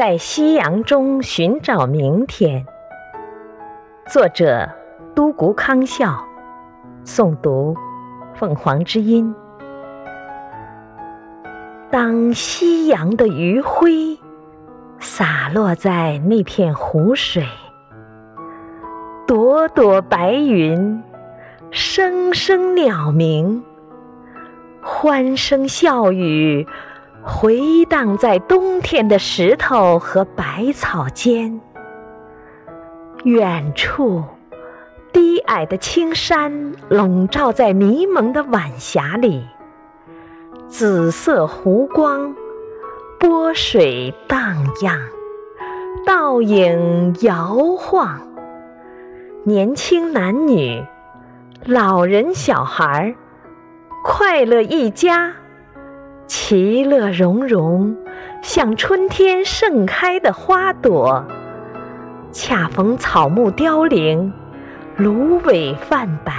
在夕阳中寻找明天。作者：都谷康孝，诵读：凤凰之音。当夕阳的余晖洒落在那片湖水，朵朵白云，声声鸟鸣，欢声笑语回荡在冬天的石头和百草间。远处，低矮的青山笼罩在迷蒙的晚霞里，紫色湖光，波水荡漾，倒影摇晃。年轻男女，老人小孩，快乐一家，其乐融融，像春天盛开的花朵。恰逢草木凋零，芦苇泛白。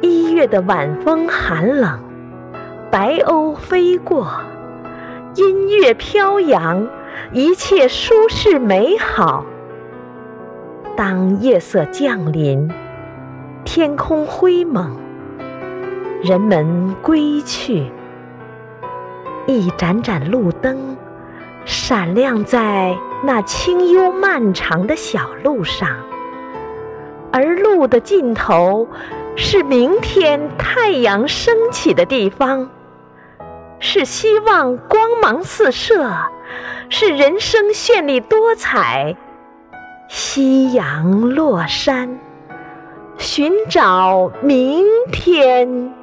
一月的晚风寒冷，白鸥飞过，音乐飘扬，一切舒适美好。当夜色降临，天空灰蒙，人们归去，一盏盏路灯。闪亮在那清幽漫长的小路上，而路的尽头是明天太阳升起的地方，是希望光芒四射，是人生绚丽多彩。夕阳落山，寻找明天。